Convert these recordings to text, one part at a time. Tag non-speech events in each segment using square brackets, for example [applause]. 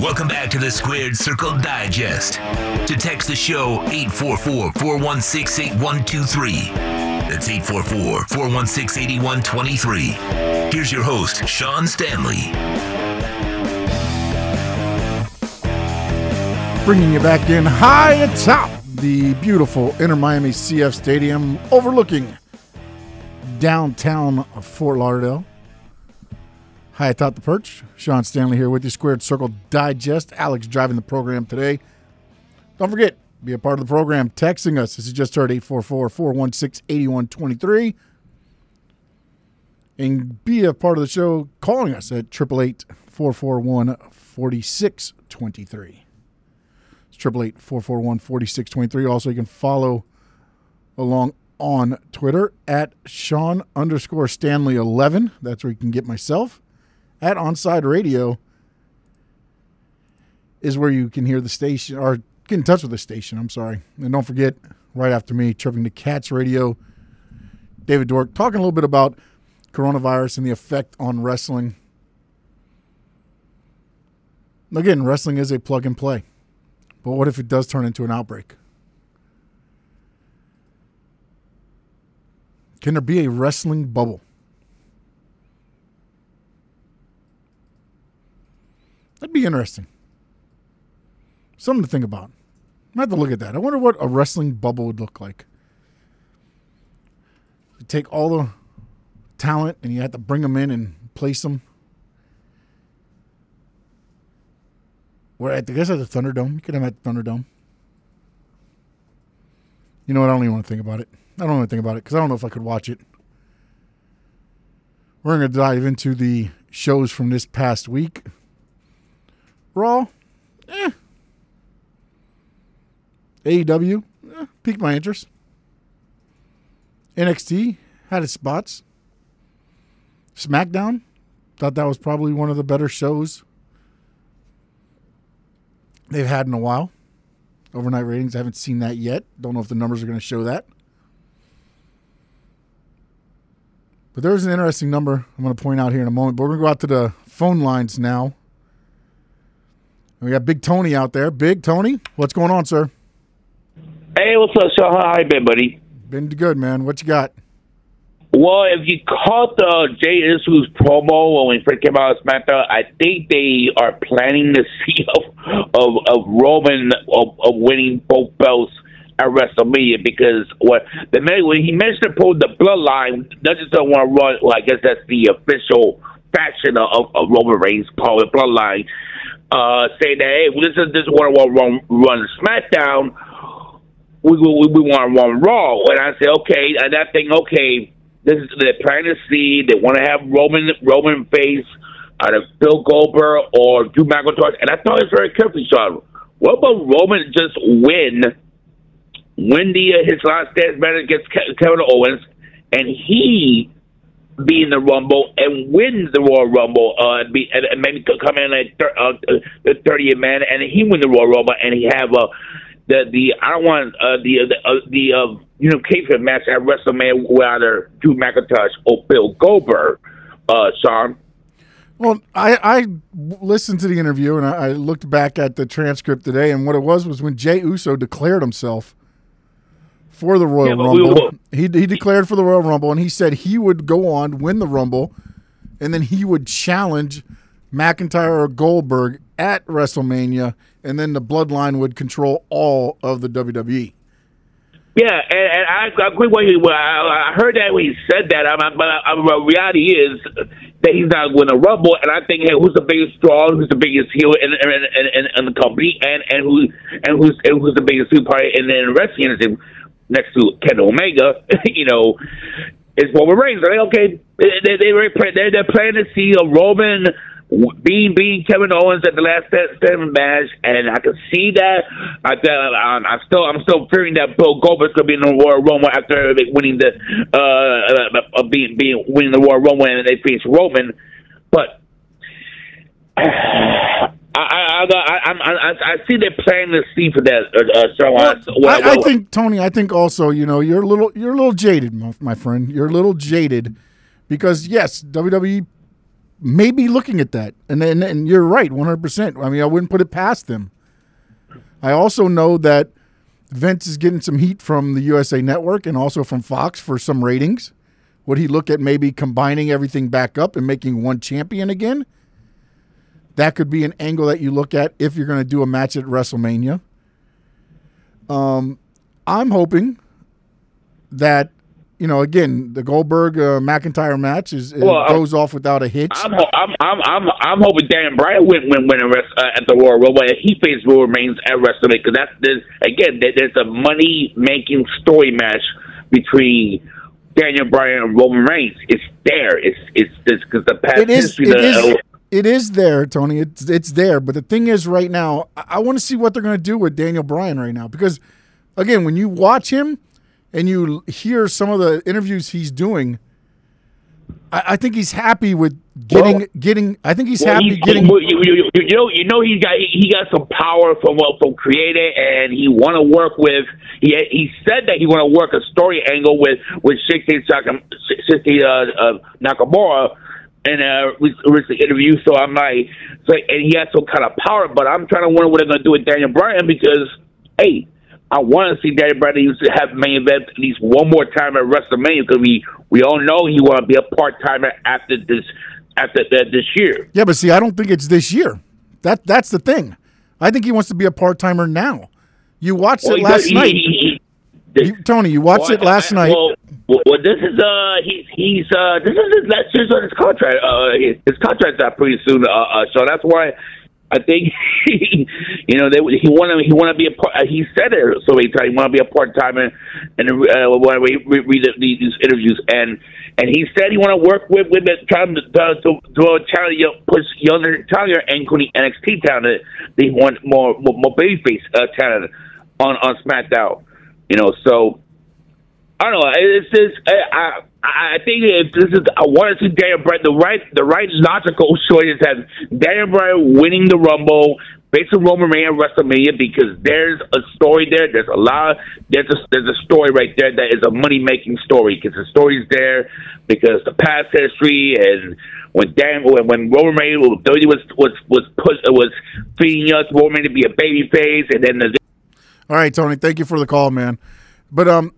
Welcome back to the Squared Circle Digest. To text the show 844 416 8123. That's 844 416 8123. Here's your host, Sean Stanley. Bringing you back in high atop the beautiful Inter Miami CF Stadium overlooking downtown Fort Lauderdale. High atop the perch. Sean Stanley here with you, Squared Circle Digest. Alex driving the program today. Don't forget, be a part of the program. Texting us. This is just heard 844 416 8123. And be a part of the show calling us at 888 441 4623. It's 888 441 4623. Also, you can follow along on Twitter at Sean underscore Stanley 11. That's where you can get myself. At Onside Radio is where you can hear the station or get in touch with the station. I'm sorry. And don't forget, right after me, Chirping the Cats Radio, David Dork talking a little bit about coronavirus and the effect on wrestling. Again, wrestling is a plug and play. But what if it does turn into an outbreak? Can there be a wrestling bubble? That'd be interesting. Something to think about. I have to look at that. I wonder what a wrestling bubble would look like. You take all the talent and you have to bring them in and place them. Where I guess at the Thunderdome. You could have at the Thunderdome. You know what? I don't even want to think about it. I don't want to think about it because I don't know if I could watch it. We're going to dive into the shows from this past week. Raw, eh. AEW, eh, piqued my interest. NXT had its spots. SmackDown, thought that was probably one of the better shows they've had in a while. Overnight ratings, I haven't seen that yet. Don't know if the numbers are going to show that. But there's an interesting number I'm going to point out here in a moment. But we're going to go out to the phone lines now. We got Big Tony out there. Big Tony, what's going on, sir? Hey, what's up, Sean? How you been, buddy? Been good, man. What you got? Well, if you caught the Jey Uso's promo when we first came out of SmackDown, I think they are planning the [laughs] seed of of, of Roman of, of winning both belts at WrestleMania because what the man when he mentioned the, the bloodline, doesn't want to run. Well, I guess that's the official faction of, of Roman Reigns, Paul bloodline. Uh, saying that hey, this is this I want run, run SmackDown. We we, we want to run Raw, and I said okay, and that thing okay this is they're planting to see. They want to have Roman Roman face out of Bill Goldberg or Drew McIntyre. And I thought it was very carefully, Sean. What about Roman just win, win the uh, his last dance match against Kevin Owens, and he be in the Rumble and win the Royal Rumble, uh, be, and, and maybe come in at thir- uh, the 30th man, and he win the Royal Rumble, and he have uh, the the I don't want uh, the uh, the uh, you know kayfabe match at WrestleMania with either Drew McIntyre or Bill Goldberg, uh, Sean. Well, I, I listened to the interview and I, I looked back at the transcript today, and what it was was when Jey Uso declared himself for the Royal yeah, Rumble. He he declared for the Royal Rumble, and he said he would go on win the Rumble, and then he would challenge McIntyre or Goldberg at WrestleMania, and then the Bloodline would control all of the WWE. Yeah, and, and I, I agree with you. I, I heard that when he said that. I'm, but uh, I, the reality is that he's not going to rumble. And I think, hey, who's the biggest draw? Who's the biggest heel in, in, in, in, the company? And and who and who's and who's the biggest super in, in the wrestling industry? Next to Ken Omega, [laughs] you know, is Roman Reigns. Are they okay? They they they they're, they're planning to see a Roman being being Kevin Owens at the last seven match, and I can see that. I, I'm, I'm still I'm still fearing that Bill Goldberg's gonna be in the Royal Rumble after winning the uh, uh being being winning the Royal Rumble and they face Roman, but. [sighs] I, I, I, I see they're planning to see for that. Uh, uh so well, I, I, I think Tony. I think also you know you're a little you're a little jaded, my, friend. You're a little jaded because yes, WWE may be looking at that. And and, and you're right, 100%. I mean, I wouldn't put it past them. I also know that Vince is getting some heat from the USA Network and also from Fox for some ratings. Would he look at maybe combining everything back up and making one champion again? That could be an angle that you look at if you're going to do a match at WrestleMania. Um, I'm hoping that you know, again, the Goldberg uh, McIntyre match is well, goes off without a hitch. I'm I'm I'm I'm, I'm hoping Dan Bryan win win win rest, uh, at the Royal Rumble. He faces Roman Reigns at WrestleMania because that's there's again there's a money making story match between Daniel Bryan and Roman Reigns. It's there. It's it's because the past it is, history. It the, is, it is there, Tony. It's it's there. But the thing is, right now, I, I want to see what they're going to do with Daniel Bryan right now because, again, when you watch him and you hear some of the interviews he's doing, I, I think he's happy with getting well, getting. I think he's well, happy he's, getting. You, you, you, know, you know, he got he got some power from well, from creating, and he want to work with. He he said that he want to work a story angle with with Shinsuke uh, uh, Nakamura in a recent interview. So I'm like, so and he has some kind of power, but I'm trying to wonder what they're going to do with Daniel Bryan because, hey, I want to see Daniel Bryan used to have main event at least one more time at WrestleMania because we we all know he want to be a part timer after this after this year. Yeah, but see, I don't think it's this year. That that's the thing. I think he wants to be a part timer now. You watched well, it last does, night. He, he, he, you, Tony, you watched well, it last I, night. Well, well, this is uh he's he's uh this is his last year's on his contract. Uh, his, contract's out pretty soon. Uh, uh, so that's why I think [laughs] you know, they, he want to he want to be a part. Uh, he said it so many times. He want to be a part timer, and uh, when we read, read these interviews, and and he said he want to work with with the, trying to to, to, challenge, push younger talent, including NXT talent. They want more more, more babyface uh, talent on on SmackDown. You know, so I don't know. It's just I I think if this is I want to see Daniel Bryan the right the right logical choice have Daniel Bryan winning the Rumble based on Roman Reigns WrestleMania because there's a story there. There's a lot. There's a there's a story right there that is a money making story because the story's there because the past history and when Dan when when Roman Reigns was was was was put was feeding us Roman to be a baby face and then the. All right, Tony. Thank you for the call, man. But um,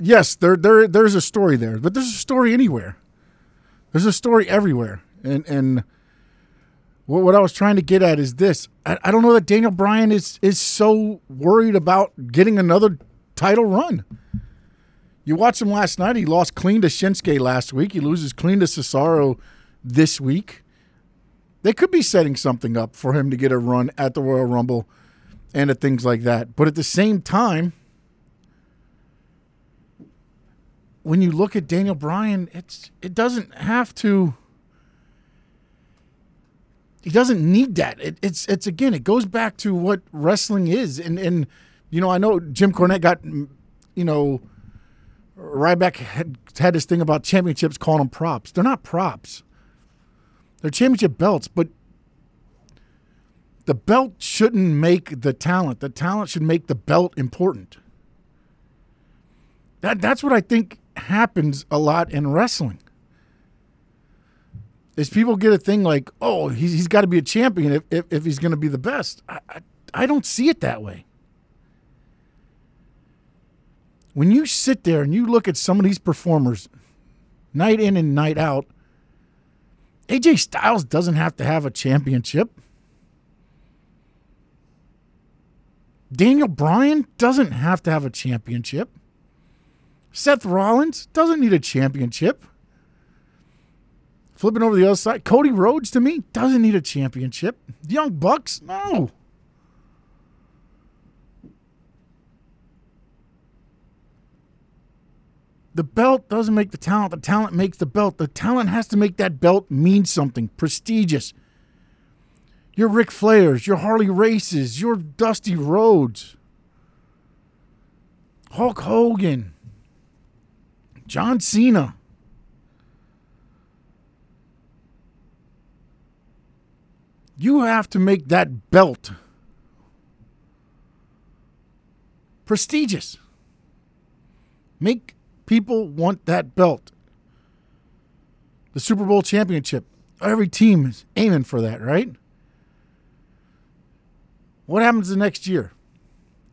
yes, there there there's a story there, but there's a story anywhere. There's a story everywhere, and and what, what I was trying to get at is this: I, I don't know that Daniel Bryan is is so worried about getting another title run. You watched him last night. He lost clean to Shinsuke last week. He loses clean to Cesaro this week. They could be setting something up for him to get a run at the Royal Rumble and at things like that. But at the same time, when you look at Daniel Bryan, it's it doesn't have to. He doesn't need that. It, it's it's again, it goes back to what wrestling is, and and you know I know Jim Cornette got, you know, Ryback had had this thing about championships, calling them props. They're not props. They're championship belts, but the belt shouldn't make the talent. The talent should make the belt important. That that's what I think happens a lot in wrestling. Is people get a thing like, oh, he's, he's got to be a champion if, if, if he's going to be the best. I, I, I don't see it that way. When you sit there and you look at some of these performers night in and night out, AJ Styles doesn't have to have a championship. Daniel Bryan doesn't have to have a championship. Seth Rollins doesn't need a championship. Flipping over the other side, Cody Rhodes to me doesn't need a championship. The Young Bucks, no. The belt doesn't make the talent. The talent makes the belt. The talent has to make that belt mean something prestigious. Your Ric Flairs, your Harley Races, your Dusty Rhodes, Hulk Hogan, John Cena. You have to make that belt prestigious. Make people want that belt. The Super Bowl championship. every team is aiming for that, right? What happens the next year?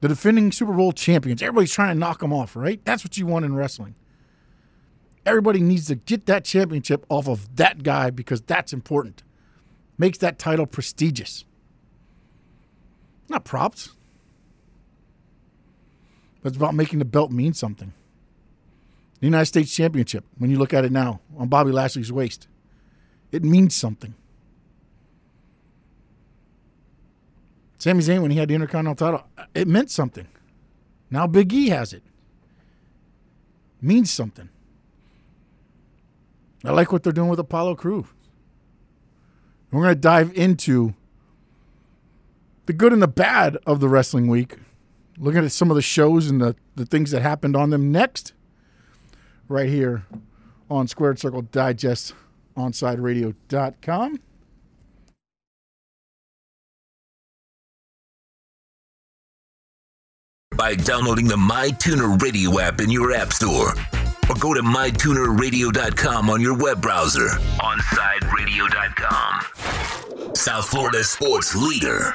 The defending Super Bowl champions, everybody's trying to knock them off, right? That's what you want in wrestling. Everybody needs to get that championship off of that guy because that's important. Makes that title prestigious. Not props. But it's about making the belt mean something. The United States Championship, when you look at it now on Bobby Lashley's waist, it means something. Sami Zayn, when he had the Intercontinental title, it meant something. Now Big E has it. Means something. I like what they're doing with Apollo Crew. We're going to dive into the good and the bad of the wrestling week. Looking at some of the shows and the, the things that happened on them next, right here on Squared Circle Digest, OnSideRadio.com. By downloading the MyTuner Radio app in your app store or go to mytunerradio.com on your web browser. OnSideRadio.com. South Florida sports leader.